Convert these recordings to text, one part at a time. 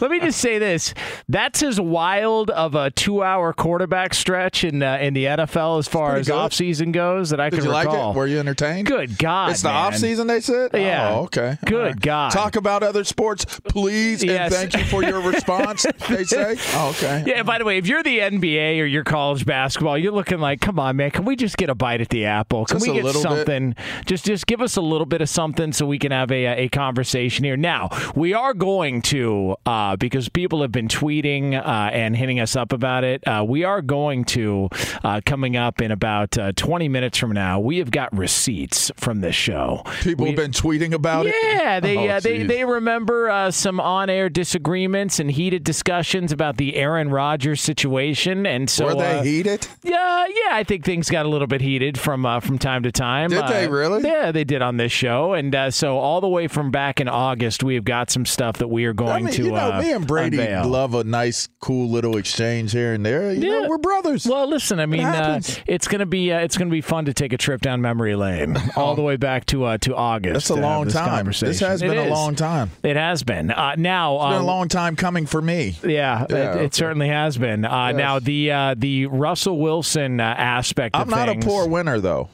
Let me just say this: that's as wild of a two-hour quarterback stretch in uh, in the NFL as far as good. offseason goes that I Did can you like recall. it? Were you entertained? Good God, It's the man. off season. They said. Yeah. Oh, okay. Good right. God. Talk about other sports, please, Yes. and thank you for your response. they say. Oh, okay. Yeah. By the way, if you're the NBA or you're college basketball, you're looking like, come on, man, can we just get a bite at the apple? Can Just we get little bit. something? Just just give us a little bit of something so we can have a a conversation here. Now we are going to uh, because people have been tweeting uh, and hitting us up about it. Uh, we are going to uh, coming up in about uh, 20 minutes from now. We have got receipts from this show. People We- have been tweeting about it. yeah, they Oh, uh, they they remember uh, some on-air disagreements and heated discussions about the Aaron Rodgers situation, and so Were they uh, heated? yeah, yeah, I think things got a little bit heated from uh, from time to time. Did they Uh, really? Yeah, they did on this show, and uh, so all the way from back in August, we have got some stuff that we are I going mean, to. you know, uh, me and Brady unveil. love a nice, cool little exchange here and there. You know, Yeah. we're brothers. Well, listen, I mean, uh, it's gonna be uh, it's gonna be fun to take a trip down memory lane all the way back to uh, to August. That's a long this time. This has It been a is. long time. It has been. Uh, now, It's been um, a long time coming for me. Yeah, Yeah, it, okay. it certainly has been. Uh, Now the uh, the Russell Wilson uh, aspect. I'm not things- a poor winner though.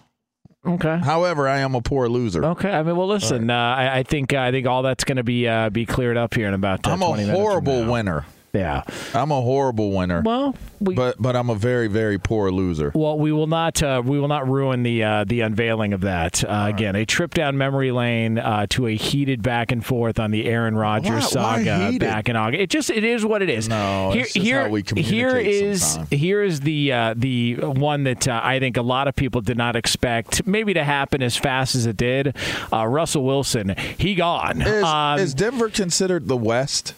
Okay. However, I am a poor loser. Okay. I mean, well, listen. Uh, I, I think I think all that's going to be uh, be cleared up here in about. Uh, I'm 20 a horrible winner. Yeah. I'm a horrible winner. Well, we. but but I'm a very very poor loser. well, we will not uh, we will not ruin the uh, the unveiling of that. Uh, again, a trip down memory lane uh, to a heated back and forth on the Aaron Rodgers Why- why saga heated? back in August. It just it is what it is. No, here here how we communicate here is sometimes. here is the uh, the one that uh, I think a lot of people did not expect maybe to happen as fast as it did. Uh, Russell Wilson, he gone. Is, um, is Denver considered the West?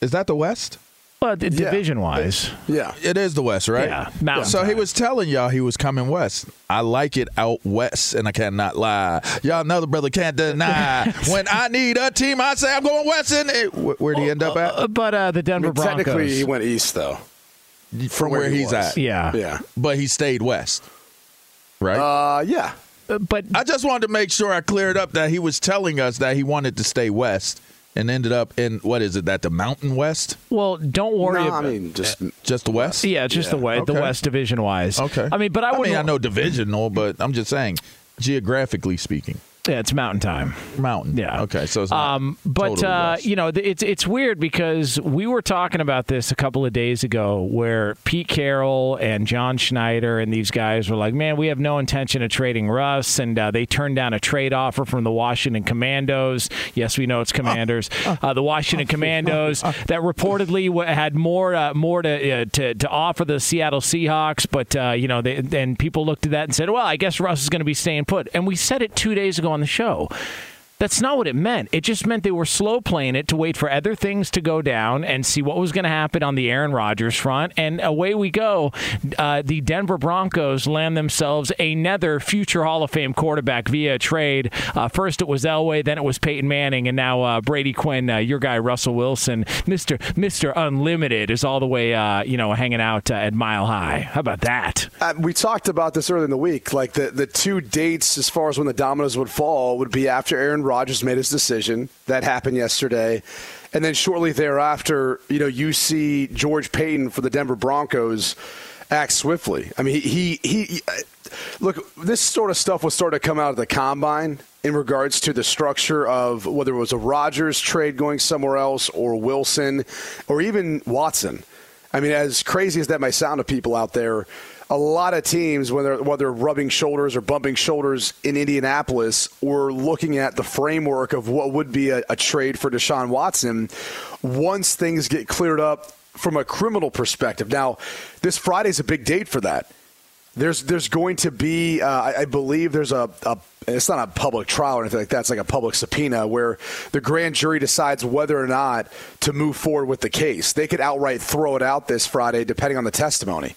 Is that the West? But division wise, Yeah. It is the West, right? Yeah, mountain So he time. was telling y'all he was coming west. I like it out west, and I cannot lie. Y'all know the brother can't deny. when I need a team, I say I'm going west. And it, wh- where'd he end up at? Uh, but uh, the I Denver mean, Broncos. technically, he went east, though. From where, where he he's was. at. yeah, Yeah. But he stayed west, right? Uh, yeah. Uh, but I just wanted to make sure I cleared up that he was telling us that he wanted to stay west and ended up in what is it? That the Mountain West, well, don't worry. No, I mean, just eh, just the West. yeah, just the way the West division wise. Okay. I mean, but I I would. mean, I know divisional, but I'm just saying, geographically speaking, Yeah, it's mountain time. mountain. Yeah. Okay. So Um, but totally uh, you know, it's it's weird because we were talking about this a couple of days ago, where Pete Carroll and John Schneider and these guys were like, "Man, we have no intention of trading Russ," and uh, they turned down a trade offer from the Washington Commandos. Yes, we know it's Commanders. Uh, the Washington Commandos that reportedly had more uh, more to, uh, to to offer the Seattle Seahawks, but uh, you know, they, then people looked at that and said, "Well, I guess Russ is going to be staying put." And we said it two days ago on the show. That's not what it meant. It just meant they were slow playing it to wait for other things to go down and see what was going to happen on the Aaron Rodgers front. And away we go. Uh, the Denver Broncos land themselves another future Hall of Fame quarterback via trade. Uh, first it was Elway, then it was Peyton Manning, and now uh, Brady Quinn, uh, your guy Russell Wilson, Mister Mister Unlimited, is all the way uh, you know hanging out uh, at Mile High. How about that? We talked about this earlier in the week. Like the, the two dates as far as when the dominoes would fall would be after Aaron Rodgers made his decision. That happened yesterday. And then shortly thereafter, you know, you see George Paton for the Denver Broncos act swiftly. I mean, he, he, he uh, look, this sort of stuff was sort of come out of the combine in regards to the structure of whether it was a Rodgers trade going somewhere else or Wilson or even Watson. I mean, as crazy as that might sound to people out there, a lot of teams, whether whether rubbing shoulders or bumping shoulders in Indianapolis, were looking at the framework of what would be a, a trade for Deshaun Watson once things get cleared up from a criminal perspective. Now, this Friday's a big date for that. There's there's going to be, uh, I, I believe there's a, a it's not a public trial or anything like that. It's like a public subpoena where the grand jury decides whether or not to move forward with the case. They could outright throw it out this Friday, depending on the testimony.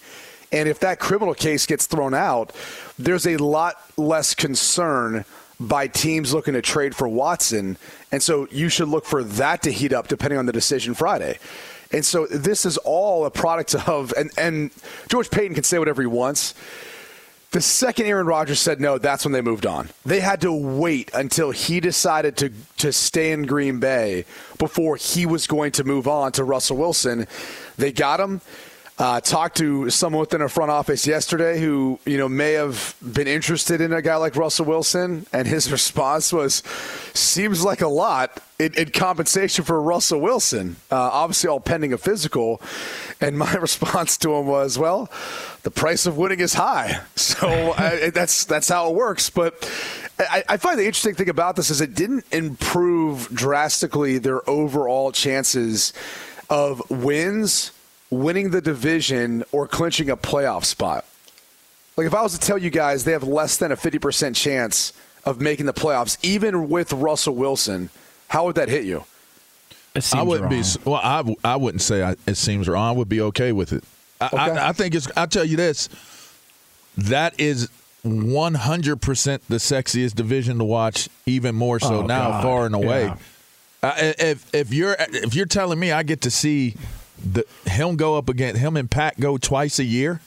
And if that criminal case gets thrown out, there's a lot less concern by teams looking to trade for Watson. And so you should look for that to heat up depending on the decision Friday. And so this is all a product of, and, and George Paton can say whatever he wants. The second Aaron Rodgers said no, that's when they moved on. They had to wait until he decided to, to stay in Green Bay before he was going to move on to Russell Wilson. They got him. Uh, talked to someone within our front office yesterday who you know may have been interested in a guy like Russell Wilson, and his response was, "Seems like a lot in, in compensation for Russell Wilson." Uh, obviously, all pending a physical. And my response to him was, "Well, the price of winning is high, so I, that's that's how it works." But I, I find the interesting thing about this is it didn't improve drastically their overall chances of wins winning the division or clinching a playoff spot. Like if I was to tell you guys they have less than a 50% chance of making the playoffs, even with Russell Wilson, how would that hit you? I wouldn't wrong. be. Well, I, I wouldn't say I, it seems wrong. I would be okay with it. I, Okay. I, I think it's. I'll tell you this. That is 100 percent the sexiest division to watch. Even more so Oh, now, God. far and away. Yeah. Uh, if if you're if you're telling me I get to see the him go up against him and Pat go twice a year,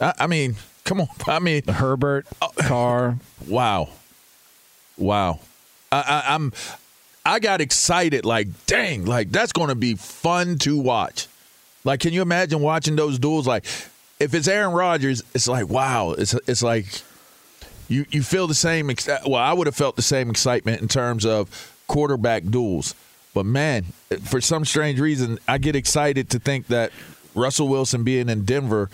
I, I mean, come on. I mean, Herbert, uh, Carr. Wow, wow. I, I, I'm. I got excited. Like, dang, like that's going to be fun to watch. Like, can you imagine watching those duels? Like, if it's Aaron Rodgers, it's like, wow. It's it's like you you feel the same. ex- uh, Well, I would have felt the same excitement in terms of quarterback duels. But man, for some strange reason, I get excited to think that Russell Wilson being in Denver,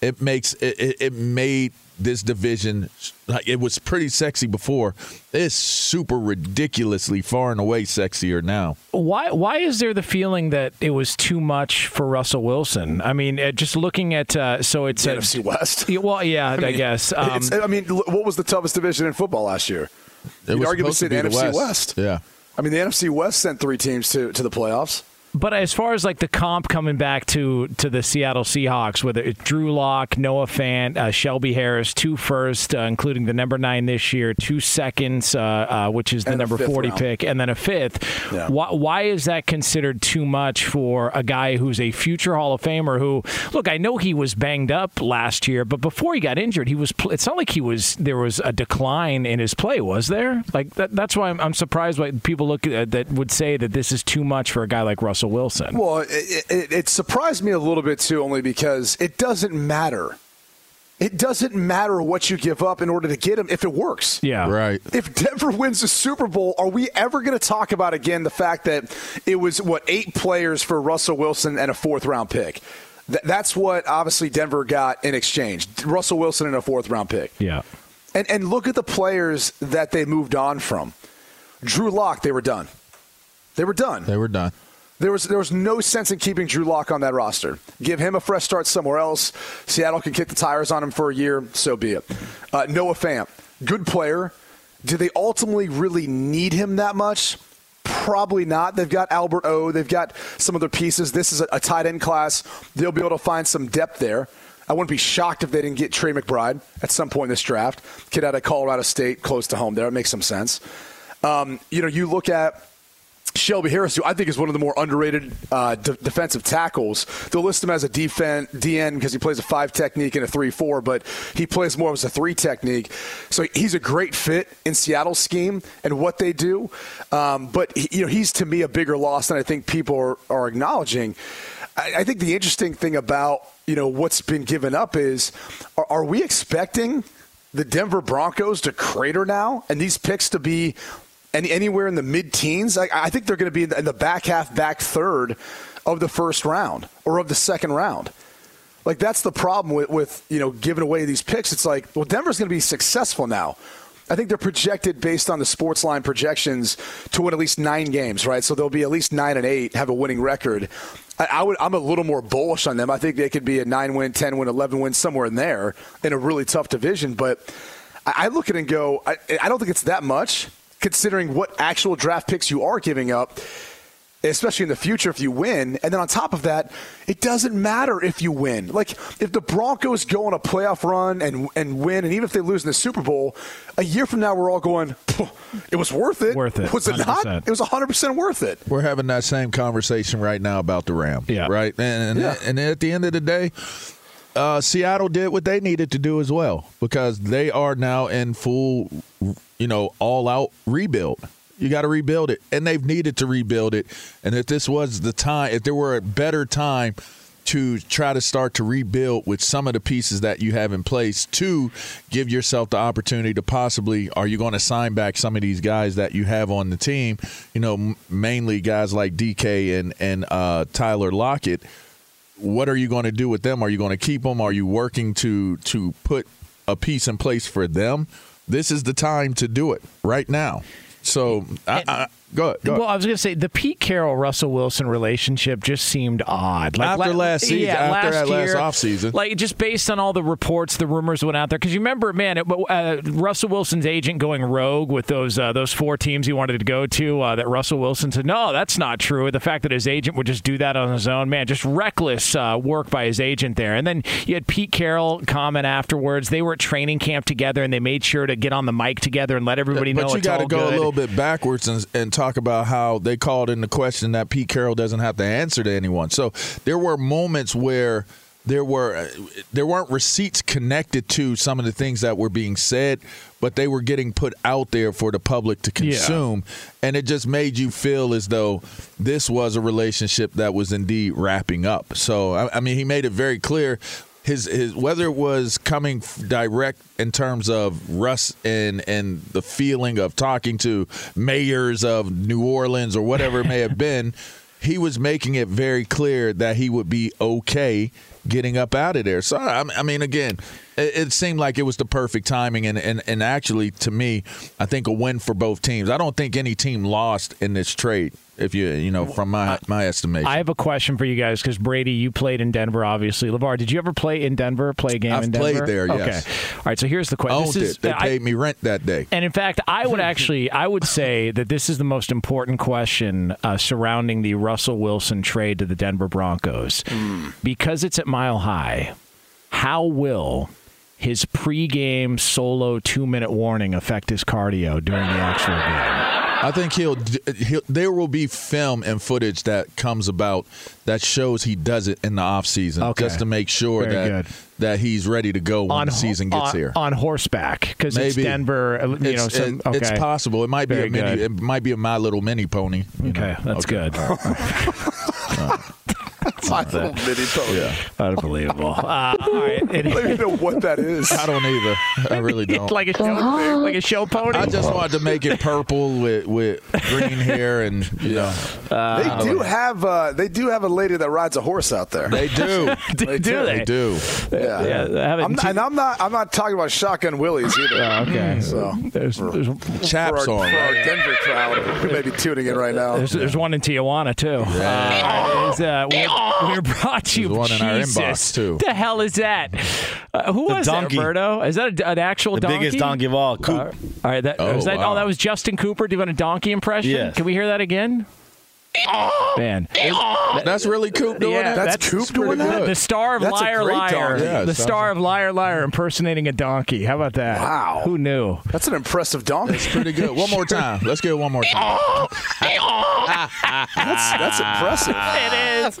it makes it, it, it made this division like it was pretty sexy before. It's super ridiculously far and away sexier now. Why why is there the feeling that it was too much for Russell Wilson? I mean, uh, just looking at uh, so it's The NFC West. Well, yeah, I, mean, guess. Um, I mean, what was the toughest division in football last year? It You'd was arguably supposed say to the be NFC West. Yeah. I mean, the NFC West sent three teams to, to the playoffs. But as far as like the comp coming back to to the Seattle Seahawks, whether it's Drew Lock, Noah Fant, uh, Shelby Harris, two first, uh, including the number nine this year, two seconds, uh, uh, which is the And number forty round. pick, and then a fifth. Yeah. Why, why is that considered too much for a guy who's a future Hall of Famer? Who, look, I know he was banged up last year, but before he got injured, he was. pl- It's not like he was. There was a decline in his play, was there? Like that, that's why I'm, I'm surprised why people look at that would say that this is too much for a guy like Russell Wilson. Well, it, it, it surprised me a little bit too, only because it doesn't matter. It doesn't matter what you give up in order to get him if it works. Yeah. Right. If Denver wins the Super Bowl, are we ever going to talk about again the fact that it was what eight players for Russell Wilson and a fourth round pick? Th- that's what obviously Denver got in exchange. Russell Wilson and a fourth round pick. Yeah. And and look at the players that they moved on from. Drew Lock, they were done. They were done. They were done. There was there was no sense in keeping Drew Lock on that roster. Give him a fresh start somewhere else. Seattle can kick the tires on him for a year, so be it. Uh, Noah Fant, good player. Do they ultimately really need him that much? Probably not. They've got Albert O. They've got some other pieces. This is a, a tight end class. They'll be able to find some depth there. I wouldn't be shocked if they didn't get Trey McBride at some point in this draft. Kid out of Colorado State, close to home there. It makes some sense. Um, you know, you look at Shelby Harris, who I think is one of the more underrated uh, de- defensive tackles. They'll list him as a defen- DN because he plays a five technique and a three four, but he plays more as a three technique. So he's a great fit in Seattle's scheme and what they do. Um, but he, you know, he's to me a bigger loss than I think people are, are acknowledging. I, I think the interesting thing about you know what's been given up is, are, are we expecting the Denver Broncos to crater now and these picks to be any, anywhere in the mid-teens. I, I think they're going to be in the, in the back half, back third of the first round or of the second round. Like that's the problem with, with you know giving away these picks. It's like, well, Denver's going to be successful now. I think they're projected based on the sports line projections to win at least nine games, right? So they'll be at least nine and eight, have a winning record. I, I would, I'm a little more bullish on them. I think they could be a nine win, ten win, eleven win, somewhere in there in a really tough division. But I, I look at it and go, I, I don't think it's that much considering what actual draft picks you are giving up. especially in the future if you win. And then on top of that, it doesn't matter if you win. Like if the Broncos go on a playoff run and and win, and even if they lose in the Super Bowl, a year from now we're all going, it was worth it. Worth it. Was it 100%. not? It was 100 percent worth it. We're having that same conversation right now about the Rams. Yeah. Right. And and, Yeah. and at the end of the day, uh, Seattle did what they needed to do as well because they are now in full, you know, all out rebuild. You got to rebuild it, and they've needed to rebuild it. And if this was the time, if there were a better time to try to start to rebuild with some of the pieces that you have in place to give yourself the opportunity to possibly are you going to sign back some of these guys that you have on the team you know mainly guys like DK and and uh, Tyler Lockett what are you going to do with them? Are you going to keep them are you working to to put a piece in place for them? This is the time to do it right now. So I, I, go ahead, go ahead. Well, I was going to say the Pete Carroll Russell Wilson relationship just seemed odd. After la- last season- yeah, after last that last offseason. like just based on all the reports, the rumors went out there. Because you remember, man, it, uh, Russell Wilson's agent going rogue with those uh, those four teams he wanted to go to. Uh, that Russell Wilson said, no, that's not true. The fact that his agent would just do that on his own, man, just reckless uh, work by his agent there. And then you had Pete Carroll comment afterwards. They were at training camp together, and they made sure to get on the mic together and let everybody know but you got to go good. a little bit backwards and, and talk about how they called into question that Pete Carroll doesn't have to answer to anyone. So there were moments where there were there weren't receipts connected to some of the things that were being said, but they were getting put out there for the public to consume, and it just made you feel as though this was a relationship that was indeed wrapping up. So I, I mean, he made it very clear his his whether it was coming direct in terms of Russ and and the feeling of talking to mayors of New Orleans or whatever it may have been, he was making it very clear that he would be okay getting up out of there. So I, I mean, again, it, it seemed like it was the perfect timing, and, and and actually to me, I think a win for both teams. I don't think any team lost in this trade. If you you know from my my estimation, I have a question for you guys because Brady, you played in Denver, obviously. LaVar, did you ever play in Denver? Play a game I've in Denver? played there, Okay. All right. So here's the question. owned is, it. They I- paid me rent that day. and in fact, I would actually, I would say that this is the most important question uh, surrounding the Russell Wilson trade to the Denver Broncos, because it's at Mile High. How will his pregame solo two-minute warning affect his cardio during the actual game? I think he'll, he'll. There will be film and footage that comes about that shows he does it in the off season, Okay. just to make sure Very that good. that he's ready to go when the season gets on, here. on horseback because it's Denver. uh, You know, it's, some, it- okay. it's possible. It might be a mini. good. It might be a My Little Mini Pony. Okay, know. that's Okay. good. My little mini pony. Yeah, Unbelievable. Uh, all right. It- I don't even know what that is. I don't either. I really don't. like a show, like a show pony. I just wanted to make it purple with with green hair and you know they do have uh, they do have a lady that rides a horse out there. they do. do, They do do. they? They do. yeah. Yeah, they I'm not, and I'm not I'm not talking about shotgun willies either. Oh, okay. So There's, there's, Chaps for our, on. for our? Denver crowd who may be tuning in right now. there's, there's one in Tijuana too. Uh, is, uh, we're, we're brought to you. There's one in our Jesus. inbox, too. The hell is that? Uh, who The was donkey. that, Roberto? Is that a, an actual The donkey? biggest donkey of all. Coop. Uh, all right. That, Oh, was that, wow. oh, that was Justin Cooper doing a donkey impression. Yes. Can we hear that again? Man, That's really Coop doing Yeah, that. That's Coop doing pretty that? good. the star of That's Liar Liar. Yeah, it the star like- of Liar Liar impersonating a donkey. How about that? Wow. Who knew? That's an impressive donkey. That's pretty good. One more time. Let's get it one more time. That's that's impressive. It is.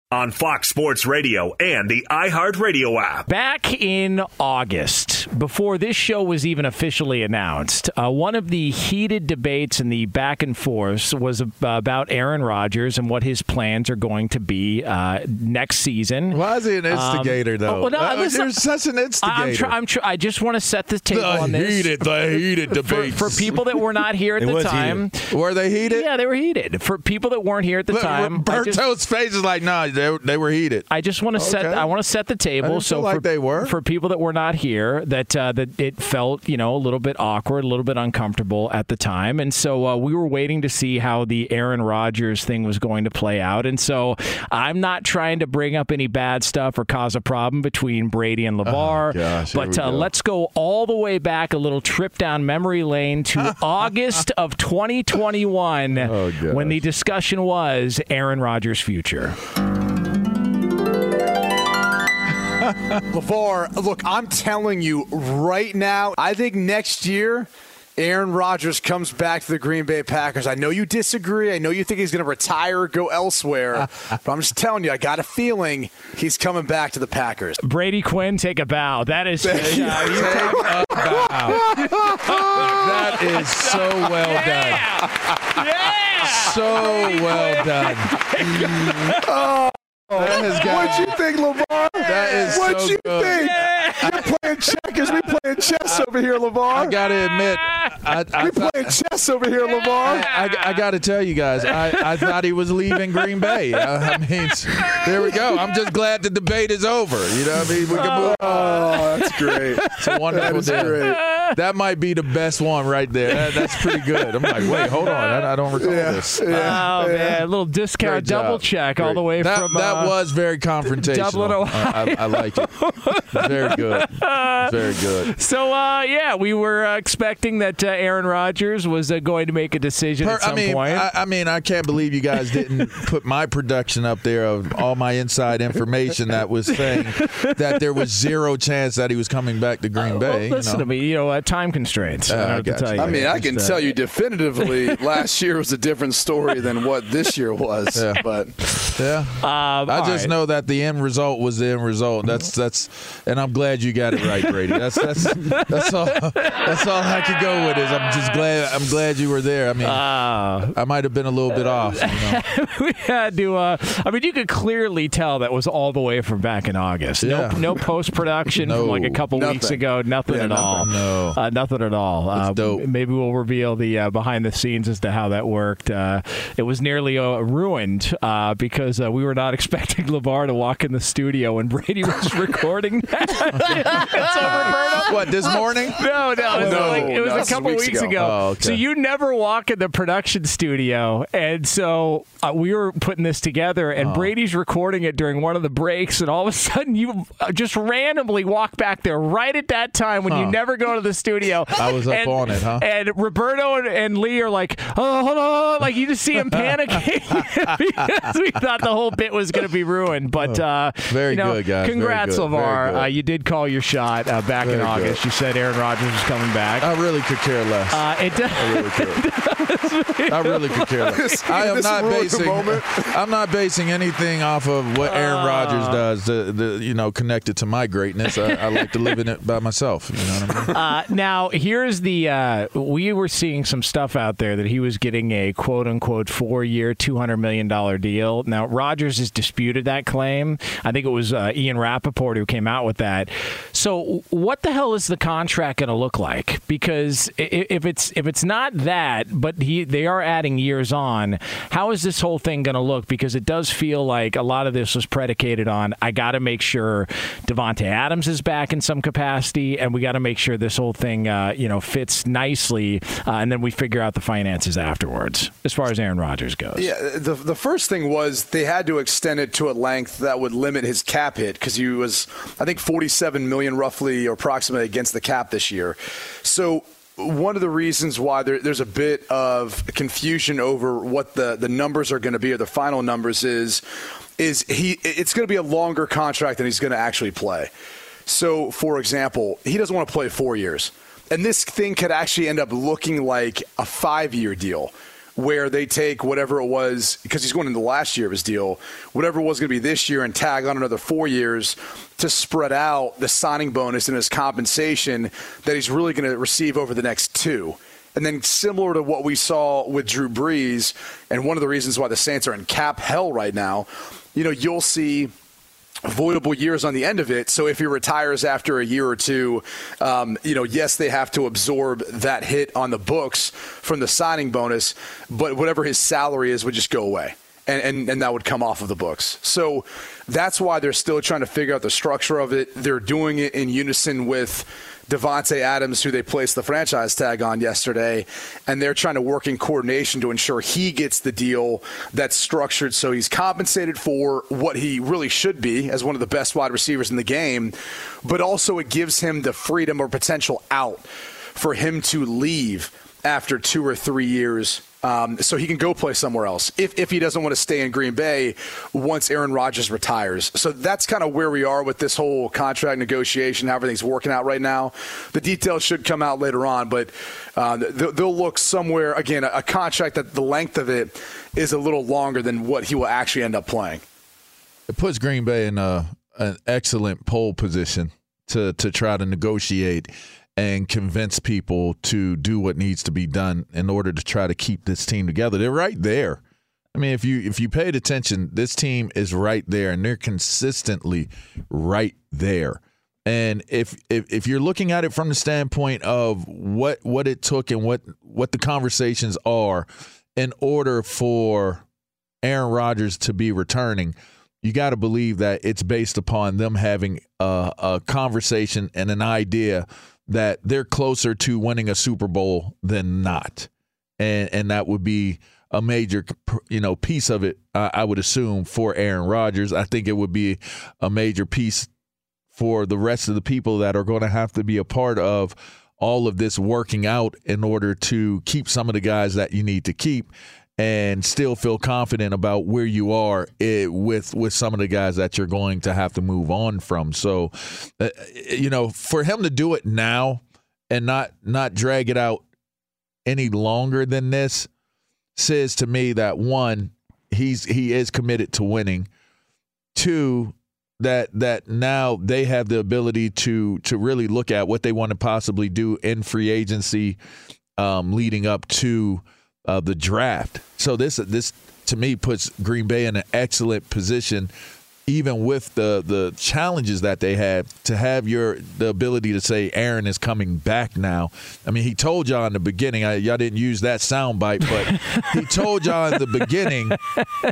on Fox Sports Radio and the iHeartRadio app. Back in August, before this show was even officially announced, uh, one of the heated debates and the back and forth was ab- about Aaron Rodgers and what his plans are going to be uh, next season. Why is he an instigator, though? oh, well, no, Uh, listen, You're such an instigator. I'm, tr- I'm tr- I just want to set the table the on this heated, the heated for, debate. for people that were not here at the was time. Were they heated? Yeah, they were heated. For people that weren't here at the Look, time, I just- face is like, no, they, they were heated. I just want to set. I want to set the table. so feel like for, they were. for people that were not here, that uh, that it felt you know a little bit awkward, a little bit uncomfortable at the time, and so uh, we were waiting to see how the Aaron Rodgers thing was going to play out. And so I'm not trying to bring up any bad stuff or cause a problem between Brady and LaVar, Oh, gosh, but uh, go. let's go all the way back a little trip down memory lane to August of 2021 Oh, when the discussion was Aaron Rodgers' future. LaVar, look, I'm telling you right now, I think next year, Aaron Rodgers comes back to the Green Bay Packers. I know you disagree. I know you think he's going to retire, go elsewhere. but I'm just telling you, I got a feeling he's coming back to the Packers. Brady Quinn, take a bow. That is uh, you bow. that is so well done. yeah. So well done. Oh. that has got, What'd you think, LaVar? that is What'd so you good. think? You're playing checkers. We playing chess over here, LaVar. I gotta admit, I, I, we thought- playing chess over here, LaVar. I, I got to tell you guys, I, I thought he was leaving Green Bay. I, I mean, there we go. I'm just glad the debate is over. You know what I mean? We can move. Oh, that's great. It's a wonderful That's day. great. That might be the best one right there. That, that's pretty good. I'm like, wait, hold on. I, I don't recall Yeah, this. Oh man, a little discount Great job. double check all the way that, from that uh, was very confrontational. Dublin, I, I, I like it. Very good. Very good. So uh, yeah, we were uh, expecting that uh, Aaron Rodgers was uh, going to make a decision Per- at some I mean, point. I, I mean, I can't believe you guys didn't put my production up there of all my inside information that was saying that there was zero chance that he was coming back to Green Bay. Uh, well, you listen know? to me, you know, uh, time constraints. Uh, I don't I have tell you. you. I mean, I can uh, tell you definitively last year was a different story than what this year was. Yeah. But Yeah. Um, I just right. know that the end result was the end result. That's that's, and I'm glad you got it right, Brady. That's that's that's all. That's all I could go with. Is I'm just glad I'm glad you were there. I mean, Uh, I might have been a little bit off. You know? we had to. Uh, I mean, you could clearly tell that was all the way from back in August. Yeah. No, no post production from like a couple Nothing. weeks ago. Nothing Yeah, at all. nothing. No. uh, nothing at all. Uh. Maybe we'll reveal the uh, behind the scenes as to how that worked. Uh, it was nearly uh, ruined uh, because uh, we were not expecting LaVar to walk in the studio when Brady was recording. Over, What this morning? No, no, it was, No, like, it was no, a couple weeks weeks, ago. ago. Oh, okay. So you never walk in the production studio, and so uh, we were putting this together, Oh. and Brady's recording it during one of the breaks, and all of a sudden you just randomly walk back there right at that time when you never go to the studio. I was up and, on it, huh? And Roberto and, and Lee are like, oh, hold on, like you just see him panicking because we thought the whole bit was going to be ruined. But uh, Very you know, good, guys. Congrats, good. LaVar. Uh, you did call your shot uh, back in August. good. You said Aaron Rodgers was coming back. I really could care less. Uh, it does. I really could. I really could care less. I am not basing. I'm not basing anything off of what Aaron Rodgers does. The, the you know connected to my greatness. I, I like to live in it by myself. You know what I mean? Uh, now, here's the. Uh, we were seeing some stuff out there that he was getting a quote unquote four year, $200 million deal. Now, Rodgers has disputed that claim. I think it was uh, Ian Rapoport who came out with that. So, what the hell is the contract going to look like? Because if it's if it's not that, but he they are adding years on, how is this whole thing going to look? Because it does feel like a lot of this was predicated on I got to make sure Davante Adams is back in some capacity, and we got to make sure this whole thing uh, you know fits nicely, uh, and then we figure out the finances afterwards as far as Aaron Rodgers goes. Yeah, the the first thing was they had to extend it to a length that would limit his cap hit because he was, I think, 47 million roughly or approximately against the cap this year. So one of the reasons why there, there's a bit of confusion over what the, the numbers are going to be or the final numbers is is he it's going to be a longer contract than he's going to actually play. So, for example, he doesn't want to play four years. And this thing could actually end up looking like a five year deal where they take whatever it was, because he's going into the last year of his deal, whatever it was going to be this year and tag on another four years to spread out the signing bonus and his compensation that he's really going to receive over the next two. And then similar to what we saw with Drew Brees, and one of the reasons why the Saints are in cap hell right now, you know, you'll see avoidable years on the end of it. So if he retires after a year or two, um, you know, yes, they have to absorb that hit on the books from the signing bonus, but whatever his salary is would just go away. and, and, and that would come off of the books. So that's why they're still trying to figure out the structure of it. They're doing it in unison with Davante Adams, who they placed the franchise tag on yesterday, and they're trying to work in coordination to ensure he gets the deal that's structured so he's compensated for what he really should be as one of the best wide receivers in the game, but also it gives him the freedom or potential out for him to leave after two or three years um, so he can go play somewhere else if, if he doesn't want to stay in Green Bay once Aaron Rodgers retires. So that's kind of where we are with this whole contract negotiation, how everything's working out right now. The details should come out later on, but uh, they'll look somewhere, again, a contract that the length of it is a little longer than what he will actually end up playing. It puts Green Bay in a, an excellent pole position to, to try to negotiate and convince people to do what needs to be done in order to try to keep this team together. They're right there. I mean, if you if you paid attention, this team is right there, and they're consistently right there. And if if if you're looking at it from the standpoint of what what it took and what what the conversations are in order for Aaron Rodgers to be returning, you got to believe that it's based upon them having a, a conversation and an idea that they're closer to winning a Super Bowl than not, and and that would be a major you know piece of it. I would assume for Aaron Rodgers. I think it would be a major piece for the rest of the people that are going to have to be a part of all of this working out in order to keep some of the guys that you need to keep and still feel confident about where you are it, with with some of the guys that you're going to have to move on from. So, uh, you know, for him to do it now and not not drag it out any longer than this says to me that one he's he is committed to winning. Two, that that now they have the ability to to really look at what they want to possibly do in free agency um, leading up to uh, the draft. So this this to me puts Green Bay in an excellent position, even with the the challenges that they had to have your the ability to say Aaron is coming back now. I mean, he told y'all in the beginning. I, y'all didn't use that sound bite, but he told y'all in the beginning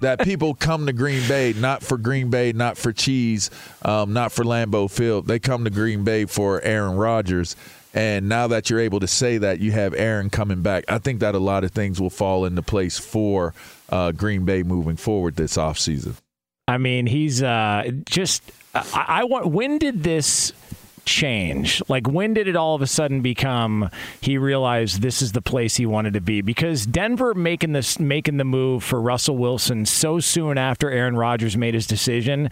that people come to Green Bay not for Green Bay, not for cheese, um, not for Lambeau Field. They come to Green Bay for Aaron Rodgers. And now that you're able to say that you have Aaron coming back, I think that a lot of things will fall into place for uh, Green Bay moving forward this offseason. I mean, he's uh, just. I, I want. When did this change? Like, when did it all of a sudden become he realized this is the place he wanted to be? Because Denver making this making the move for Russell Wilson so soon after Aaron Rodgers made his decision,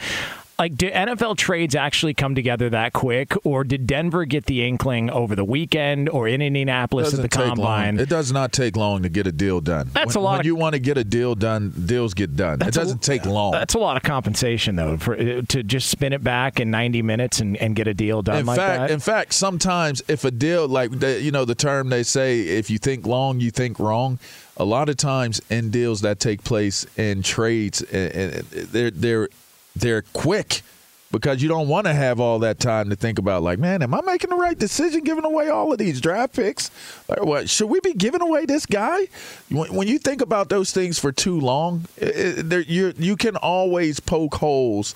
like do NFL trades actually come together that quick, or did Denver get the inkling over the weekend or in Indianapolis at the combine? Long. It does not take long to get a deal done. That's when, a lot. When of, you want to get a deal done, deals get done. It doesn't a, take long. That's a lot of compensation though for uh, to just spin it back in 90 minutes and, and get a deal done in like fact, that. In fact, sometimes if a deal like the, you know the term they say, if you think long, you think wrong a lot of times in deals that take place in trades, and they're they're they're quick because you don't want to have all that time to think about like man am i making the right decision giving away all of these draft picks? Or what should we be giving away this guy? When, you think about those things for too long you you can always poke holes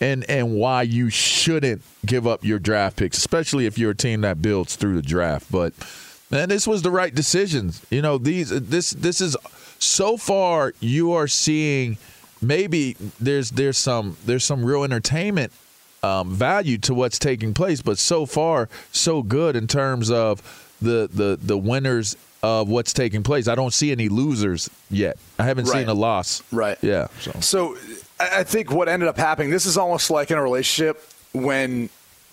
and and why you shouldn't give up your draft picks especially if you're a team that builds through the draft. But man this was the right decisions. You know these this this is so far you are seeing – maybe there's there's some there's some real entertainment um, value to what's taking place, but so far so good in terms of the the the winners of what's taking place. I don't see any losers yet. I haven't right. seen a loss. Right. Yeah. So. so I think what ended up happening. This is almost like in a relationship when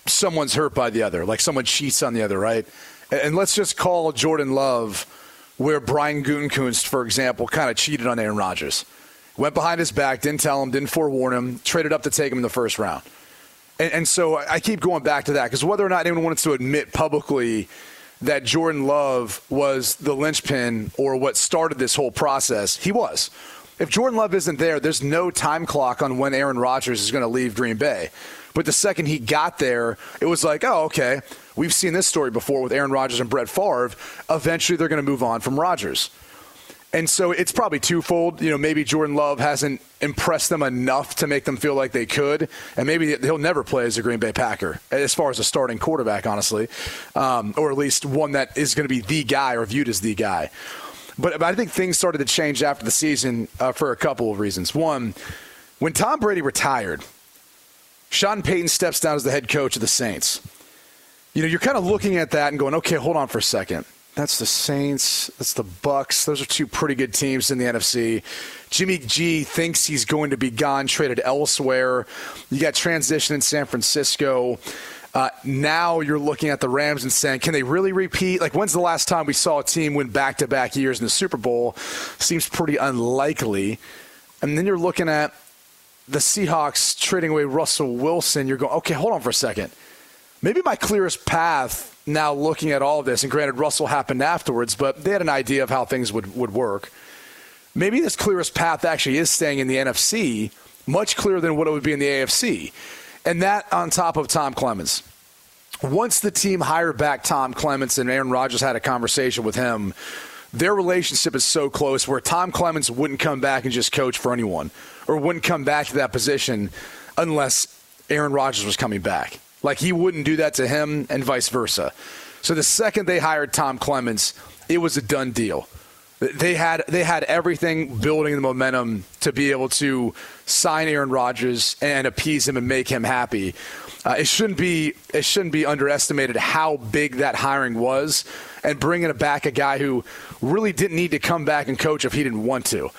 someone's hurt by the other, like someone cheats on the other, right? And let's just call Jordan Love, where Brian Gutekunst, for example, kind of cheated on Aaron Rodgers went behind his back, didn't tell him, didn't forewarn him, traded up to take him in the first round. And, and so I keep going back to that because whether or not anyone wants to admit publicly that Jordan Love was the linchpin or what started this whole process, he was. If Jordan Love isn't there, there's no time clock on when Aaron Rodgers is going to leave Green Bay. But the second he got there, it was like, oh, okay, we've seen this story before with Aaron Rodgers and Brett Favre. Eventually, they're going to move on from Rodgers. And so it's probably twofold. You know, maybe Jordan Love hasn't impressed them enough to make them feel like they could, and maybe he'll never play as a Green Bay Packer as far as a starting quarterback, honestly, um, or at least one that is going to be the guy or viewed as the guy. But, but I think things started to change after the season uh, for a couple of reasons. One, when Tom Brady retired, Sean Payton steps down as the head coach of the Saints. You know, you're kind of looking at that and going, okay, hold on for a second. That's the Saints. That's the Bucks. Those are two pretty good teams in the NFC. Jimmy G thinks he's going to be gone, traded elsewhere. You got transition in San Francisco. Uh, now you're looking at the Rams and saying, can they really repeat? Like, when's the last time we saw a team win back to back years in the Super Bowl? Seems pretty unlikely. And then you're looking at the Seahawks trading away Russell Wilson. You're going, okay, hold on for a second. Maybe my clearest path now looking at all of this, and granted, Russell happened afterwards, but they had an idea of how things would, would work. Maybe this clearest path actually is staying in the NFC, much clearer than what it would be in the AFC. And that on top of Tom Clements. Once the team hired back Tom Clements and Aaron Rodgers had a conversation with him, their relationship is so close where Tom Clements wouldn't come back and just coach for anyone or wouldn't come back to that position unless Aaron Rodgers was coming back. Like he wouldn't do that to him and vice versa. So the second they hired Tom Clements, it was a done deal. They had they had everything building the momentum to be able to sign Aaron Rodgers and appease him and make him happy. Uh, it shouldn't be it shouldn't be underestimated how big that hiring was, and bringing back a guy who really didn't need to come back and coach if he didn't want to,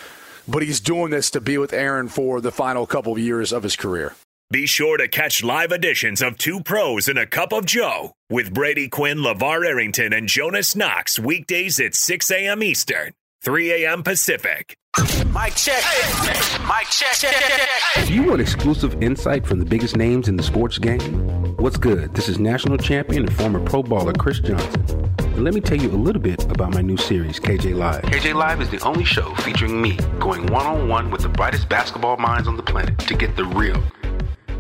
but he's doing this to be with Aaron for the final couple of years of his career. Be sure to catch live editions of Two Pros and a Cup of Joe with Brady Quinn, LaVar Arrington, and Jonas Knox weekdays at 6 a.m. Eastern, 3 a.m. Pacific. Mike check. Mike check. Do you want exclusive insight from the biggest names in the sports game? What's good? This is national champion and former Pro baller Chris Johnson. And let me tell you a little bit about my new series, KJ Live. KJ Live is the only show featuring me going one on one with the brightest basketball minds on the planet to get the real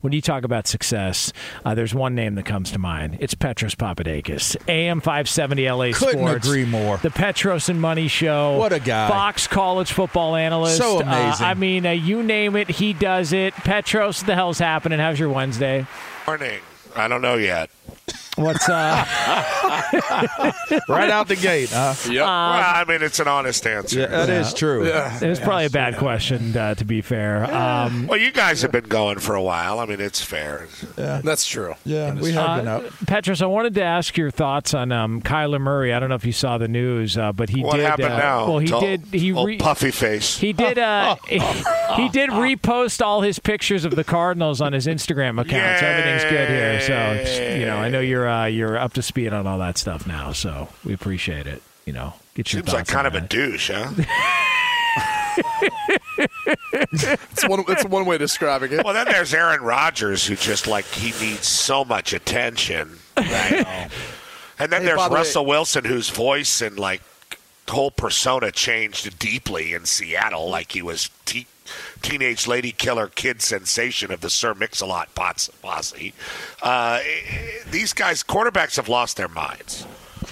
When you talk about success, uh, there's one name that comes to mind. It's Petros Papadakis. AM 570 LA Couldn't Sports. agree more. The Petros and Money Show. What a guy. Fox college football analyst. So Uh, amazing. I mean, uh, you name it, he does it. Petros, the hell's happening? How's your Wednesday? Morning. I don't know yet. What's uh? right out the gate, huh? Yep. well, I mean, it's an honest answer. Yeah, that is true. it was probably a bad question, uh, to be fair. Um, Well, you guys have been going for a while. I mean, it's fair. Yeah, That's true. Yeah, we have been Uh, out. Petros, I wanted to ask your thoughts on um, Kyler Murray. I don't know if you saw the news, uh, but he What did. happened uh, now? Well, he To did. He old re- puffy face. He did. Uh, he did repost all his pictures of the Cardinals on his Instagram account. So everything's good here. So you know, I know you're uh, you're up to speed on all that stuff now. So we appreciate it. You know, get your Seems like kind on of a douche, huh? It's one, it's one way of describing it. well, then there's Aaron Rodgers, who just like he needs so much attention. Right? and then Hey, there's by the way- Russell Wilson, whose voice and like whole persona changed deeply in Seattle, like he was. Te- Teenage lady killer kid sensation of the Sir Mix-a-Lot posse. Uh, these guys, quarterbacks, have lost their minds.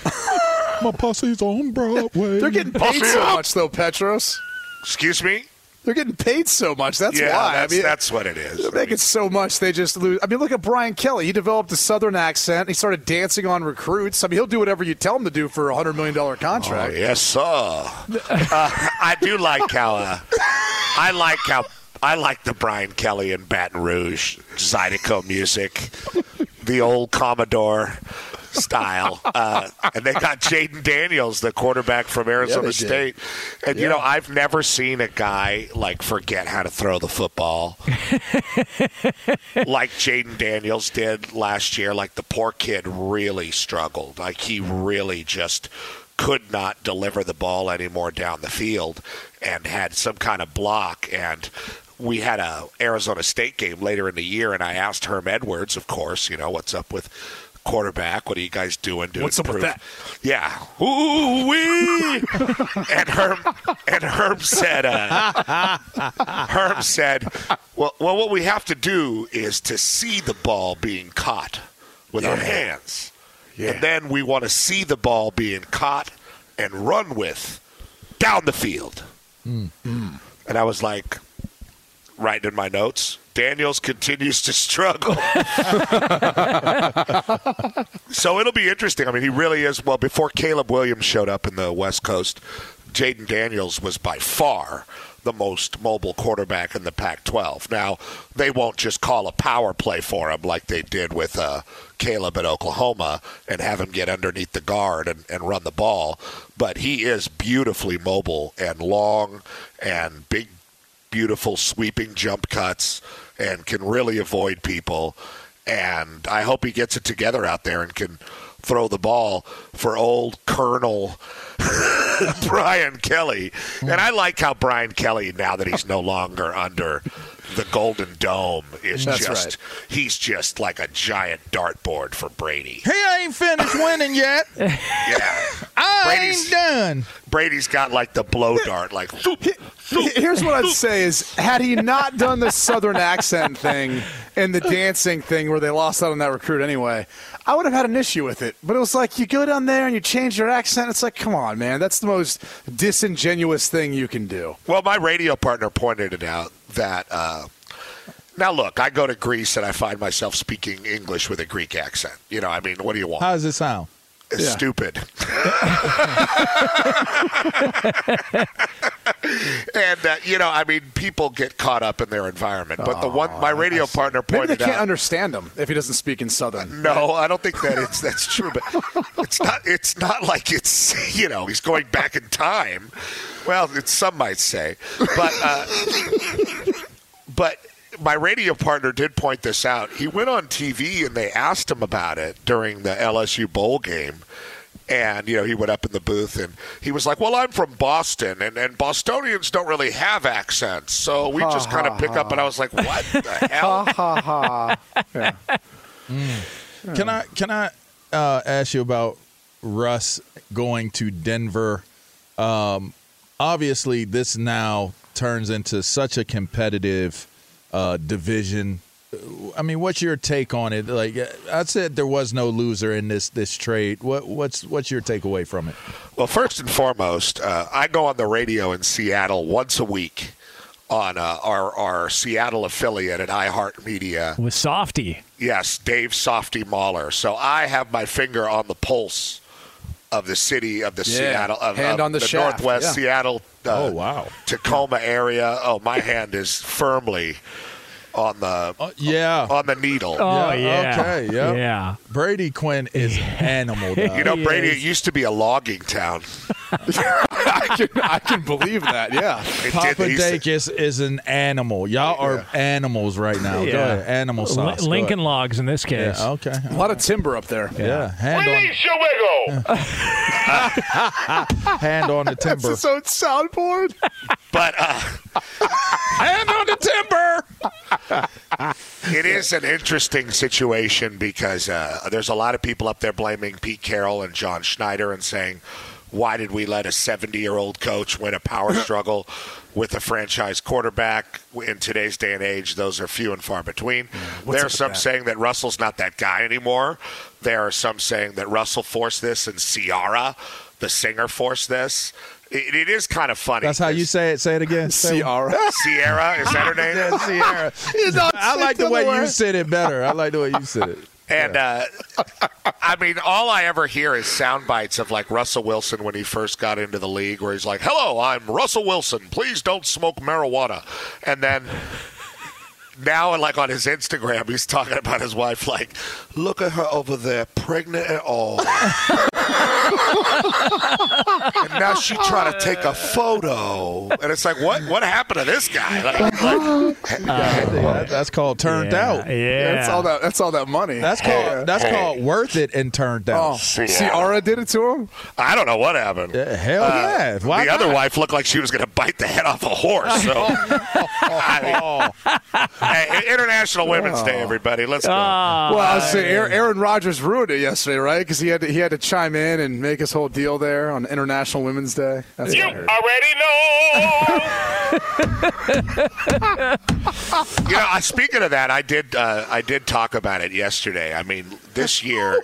My posse's on Broadway. They're getting paid so much, though, Petros. Excuse me? They're getting paid so much. That's yeah, why. That's, I mean, that's what it is. They're making so much they just lose. I mean, look at Brian Kelly. He developed a Southern accent. He started dancing on recruits. I mean, he'll do whatever you tell him to do for a hundred million dollar Oh, contract. yes, sir. uh, I do like how. Uh, I like how. I like the Brian Kelly and Baton Rouge Zydeco music, the old Commodore style. Uh, and they got Jayden Daniels, the quarterback from Arizona did. State. And, you know, I've never seen a guy, like, forget how to throw the football like Jayden Daniels did last year. Like, the poor kid really struggled. Like, he really just could not deliver the ball anymore down the field and had some kind of block and we had a Arizona State game later in the year, and I asked Herm Edwards, of course, you know, what's up with quarterback? What are you guys doing to What's up with improve? Yeah. Ooh wee. and Herm and Herm said, uh, Herm said, well, well, what we have to do is to see the ball being caught with our hands, and then we want to see the ball being caught and run with down the field. And I was like, writing in my notes. Daniels continues to struggle. so it'll be interesting. I mean, he really is. Well, before Caleb Williams showed up in the West Coast, Jayden Daniels was by far the most mobile quarterback in the Pac 12. Now, they won't just call a power play for him like they did with uh, Caleb at Oklahoma and have him get underneath the guard and, and run the ball, but he is beautifully mobile and long and big beautiful sweeping jump cuts and can really avoid people. And I hope he gets it together out there and can throw the ball for old Colonel Brian Kelly. And I like how Brian Kelly, now that he's no longer under the Golden Dome, is That's just right. he's just like a giant dartboard for Brady. He ain't finished winning yet. Yeah. I Brady's- ain't done. Brady's got like the blow dart, like Here's what I'd say is had he not done the southern accent thing and the dancing thing where they lost out on that recruit anyway, I would have had an issue with it. But it was like you go down there and you change your accent. It's like, come on, man. That's the most disingenuous thing you can do. Well, my radio partner pointed it out that. Uh, now, look, I go to Greece and I find myself speaking English with a Greek accent. You know, I mean, what do you want? How does it sound? It's Yeah. stupid. and uh, you know, I mean, people get caught up in their environment. But the one, my radio partner Maybe they pointed can't out. understand him if he doesn't speak in southern. no, I don't think that it's that's true. But it's not. It's not like it's you know he's going back in time. Well, it's, some might say, but uh, but my radio partner did point this out. He went on TV and they asked him about it during the LSU bowl game. And, you know, he went up in the booth and he was like, Well, I'm from Boston and, and Bostonians don't really have accents. So we just kind of pick up. And I was like, What the hell? Ha ha. Yeah. Can I can I uh, ask you about Russ going to Denver? Um, obviously, this now turns into such a competitive uh, division. I mean, what's your take on it? Like I said, there was no loser in this this trade. What what's what's your takeaway from it? Well, first and foremost, uh, I go on the radio in Seattle once a week on uh, our, our Seattle affiliate at iHeartMedia. with Softy. Yes, Dave Softy Mahler. So I have my finger on the pulse of the city of the Yeah, Seattle of, hand of on the shaft, Northwest yeah. Seattle. Uh, Oh, wow. Tacoma area. Oh, my hand is firmly on the Uh, yeah, on the needle. Oh Yeah, yeah. okay, yeah. Yeah. Brady Quinn is animal. Dog. you know, Brady. It used to be a logging town. I, can, I can believe that. Yeah. It Papa did- they used to- Dakis is an animal. Y'all are animals right now. Go Yeah. ahead, animal Li- sauce. Go Lincoln ahead. logs in this case. Yeah, okay. A lot of timber up there. Yeah, hand on, hand on the That's timber. its own soundboard. But uh, hand on the timber. It is an interesting situation because uh, there's a lot of people up there blaming Pete Carroll and John Schneider and saying, why did we let a 70 year old coach win a power struggle with a franchise quarterback? In today's day and age, those are few and far between. there are some that? saying that Russell's not that guy anymore. There are some saying that Russell forced this and Ciara, the singer, forced this. It, it is kind of funny. That's how you say it. Say it again. Say it. Ciara. Sierra, is that her name? Yeah, Sierra. I like the way you said it better. I like the way you said it. And uh, I mean, all I ever hear is sound bites of like Russell Wilson when he first got into the league, where he's like, "Hello, I'm Russell Wilson. Please don't smoke marijuana." And then now, like on his Instagram, he's talking about his wife, like, "Look at her over there, pregnant and all." and now she trying to take a photo, and it's like, what? What happened to this guy? Like, like, uh-huh. uh, That- that's called turned yeah, out. Yeah. That's all that. That's all that money. That's called that's called worth it and turned out. Oh, Ciara uh, did it to him. I don't know what happened. Yeah, hell uh, yeah! Why the other wife looked like she was going to bite the head off a horse. So, I mean, hey, International Women's Day, oh. everybody. Let's go. Ah, Well, I oh, was Aaron, Aaron Rodgers ruined it yesterday, right? Because he had to, he had to chime in and make his whole deal there on International Women's Day. That's what I heard. already know. you know, uh, speaking of that, I did uh, I did talk about it yesterday. I mean, this year,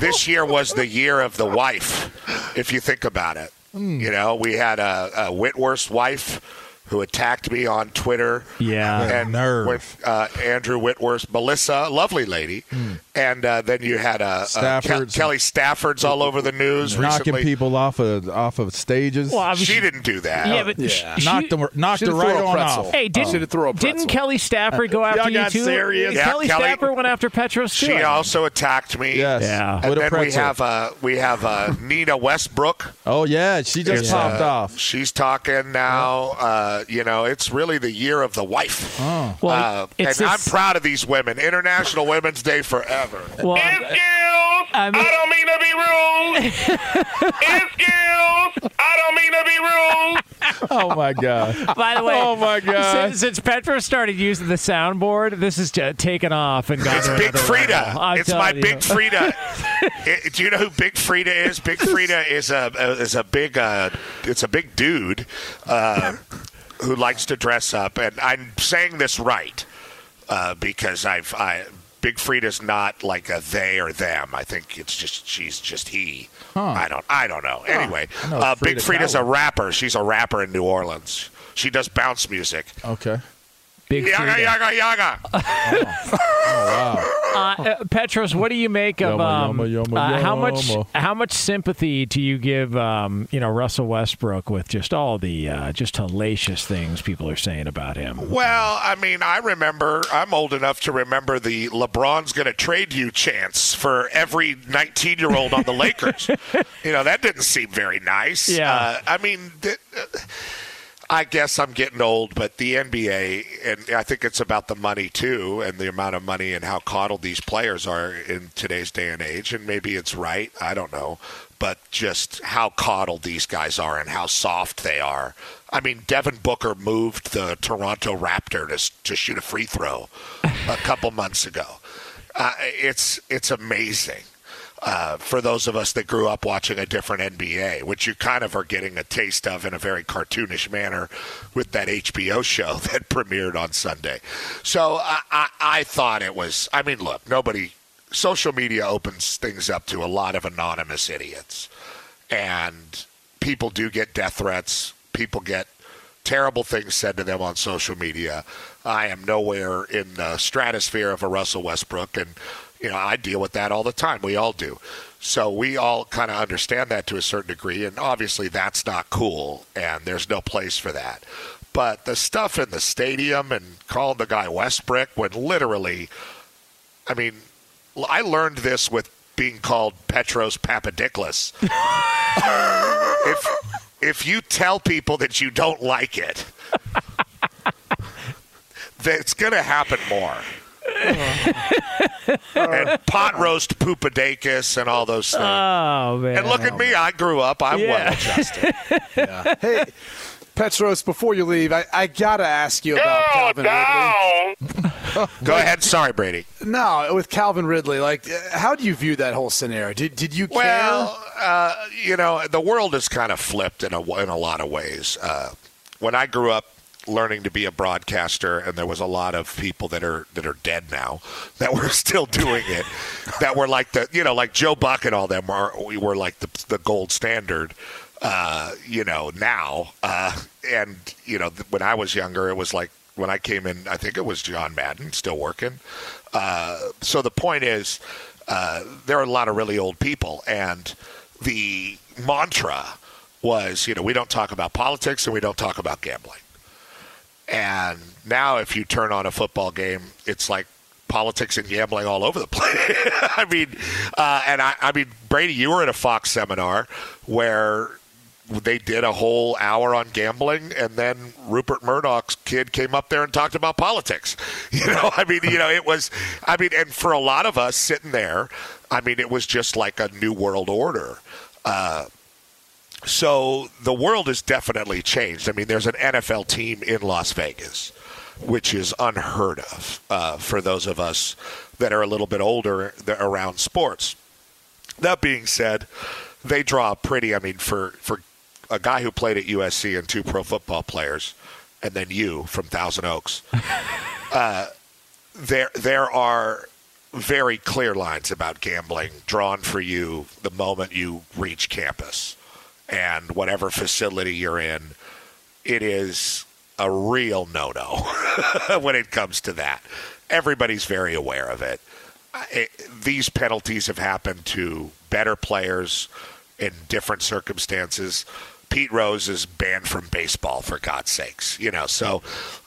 this year was the year of the wife. If you think about it, you know, we had a, a Whitworth's wife who attacked me on Twitter. Yeah. and Nerve. with uh, Andrew Whitworth, Melissa, lovely lady, and uh, then you had uh, uh, Ke- Kelly Stafford's all over the news knocking recently. people off of off of stages. well, obviously, She didn't do that. Yeah, but Yeah. sh- knocked she- them, knocked Should've her right on off. Hey, didn't, Should've threw a pretzel. didn't Kelly Stafford go after Y'all you got too? serious. Yeah, Kelly, Kelly- Stafford went after Petros too. She I think. also attacked me. Yes, Yeah. And with then we have uh, we have uh, Nina Westbrook. oh yeah, she just is, popped uh, off. She's talking now. Uh, you know, it's really the year of the wife. Oh. Well, Uh, and I'm proud of these women. International Women's Day forever. Well, I mean, don't mean to be rude. Excuse. I don't mean to be rude. Oh my god. by the way, Oh, my God. Since, since Petros started using the soundboard, this has just taken off and gone It's Big Freedia. It's my telling Big. Freedia. It- do you know who Big Freedia is? Big Freedia is a is a big uh, it's a big dude uh, who likes to dress up, and I'm saying this right uh, because I've I. Big Freedia's not like a they or them. I think it's just she's just he. I don't I don't know. Anyway, I know uh, Freedia Big Freedia's a rapper. She's a rapper in New Orleans. She does bounce music. Okay. Big Yaga Freedia. yaga yaga. Uh, uh, Petros, what do you make of Yumma, um, yumma, yumma, uh, how much how much sympathy do you give um, you know Russell Westbrook with just all the uh, just hellacious things people are saying about him? Well, I mean, I remember, I'm old enough to remember the LeBron's going to trade you chance for every 19 year old on the Lakers. you know, that didn't seem very nice. Yeah. Uh, I mean, th- uh, I guess I'm getting old, but the NBA, and I think it's about the money too, and the amount of money and how coddled these players are in today's day and age. And maybe it's right, I don't know, but just how coddled these guys are and how soft they are. I mean, Devin Booker moved the Toronto Raptor to, to shoot a free throw a couple months ago. Uh, it's it's amazing uh, for those of us that grew up watching a different NBA, which you kind of are getting a taste of in a very cartoonish manner with that HBO show that premiered on Sunday. So I, I, I thought it was. I mean, look, nobody. Social media opens things up to a lot of anonymous idiots, and people do get death threats. People get terrible things said to them on social media. I am nowhere in the stratosphere of a Russell Westbrook, and you know I deal with that all the time. We all do. So we all kind of understand that to a certain degree, and obviously that's not cool, and there's no place for that. But the stuff in the stadium and calling the guy Westbrick when literally, I mean, I learned this with being called Petros Papadiklis. if if you tell people that you don't like it, that's going to happen more. and pot roast Poopadakis and all those things. Oh man! and look at me, I grew up. I'm Yeah. well adjusted. Hey, Petros, before you leave, I, I got to ask you about Calvin Ridley. Go ahead. Sorry, Brady. No, with Calvin Ridley, like, uh, how do you view that whole scenario? Did, did you care? Well, uh, you know, the world is kind of flipped in a in a lot of ways. Uh, when I grew up learning to be a broadcaster, and there was a lot of people that are that are dead now that were still doing it, that were like the you know like Joe Buck and all them are we were like the the gold standard. Uh, you know now, uh, and you know when I was younger, it was like when I came in. I think it was John Madden still working. Uh, so the point is, uh, there are a lot of really old people, and the mantra was, you know, we don't talk about politics and we don't talk about gambling. And now, if you turn on a football game, it's like politics and gambling all over the place. I mean, uh, and I, I mean, Brady, you were at a Fox seminar where they did a whole hour on gambling, and then Rupert Murdoch's kid came up there and talked about politics. You know, I mean, you know, it was, I mean, and for a lot of us sitting there, I mean, it was just like a new world order. Uh, so the world has definitely changed. I mean, there's an NFL team in Las Vegas, which is unheard of uh, for those of us that are a little bit older around sports. That being said, they draw pretty. I mean, for for a guy who played at USC and two pro football players, and then you from Thousand Oaks. uh, there, there are very clear lines about gambling drawn for you the moment you reach campus, and whatever facility you're in, it is a real no-no when it comes to that. Everybody's very aware of it. it. These penalties have happened to better players in different circumstances. Pete Rose is banned from baseball for God's sakes, you know. So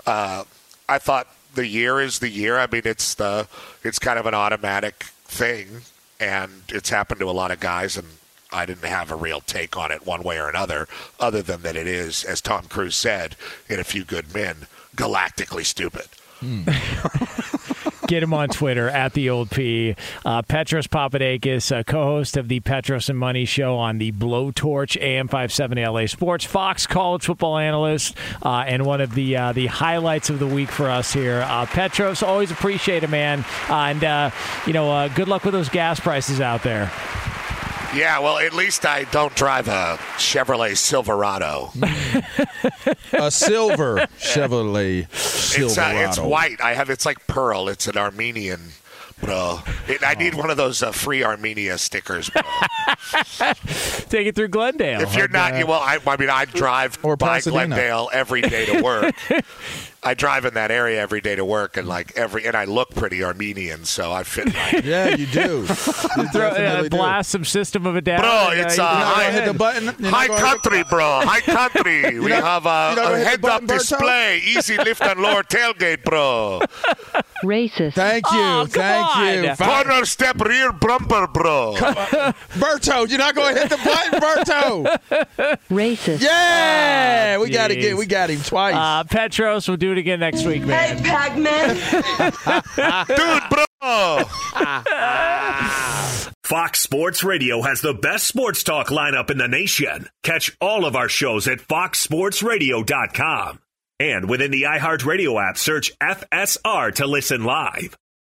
uh, I thought the year is the year. I mean, it's the it's kind of an automatic thing, and it's happened to a lot of guys, and I didn't have a real take on it one way or another, other than that it is, as Tom Cruise said in A Few Good Men, galactically stupid. Hmm. Get him on Twitter at the old P. Uh, Petros Papadakis, uh, co-host of the Petros and Money Show on the Blowtorch AM 570 LA Sports, Fox college football analyst, uh, and one of the uh, the highlights of the week for us here. Uh, Petros, always appreciate it, man, uh, and you know, good luck with those gas prices out there. Yeah, well, at least I don't drive a Chevrolet Silverado. a silver Chevrolet Silverado. It's, uh, it's white. I have. It's like pearl. It's an Armenian bro. It, I need one of those uh, free Armenia stickers, bro. Take it through Glendale. If you're not, uh, well, I, I, mean, I drive or by Pasadena. Glendale every day to work. I drive in that area every day to work, and like every, and I look pretty Armenian, so I fit. Right. yeah, you do. You Throw, uh, blast some System of a Down. Bro, it's uh, high, hit the button. high country, bro. High country. we have a, a head-up display, easy lift and lower tailgate, bro. Racist. Thank you. Oh, Thank on. you. Corner step rear bumper, bro. Berto, you're not going to hit the button, Berto. Racist. Yeah, oh, we got to get. We got him twice. Uh, Petros, we'll do it again next week, man. Hey, Pac-Man. Dude, bro. Fox Sports Radio has the best sports talk lineup in the nation. Catch all of our shows at foxsportsradio.com. And within the iHeartRadio app, search FSR to listen live.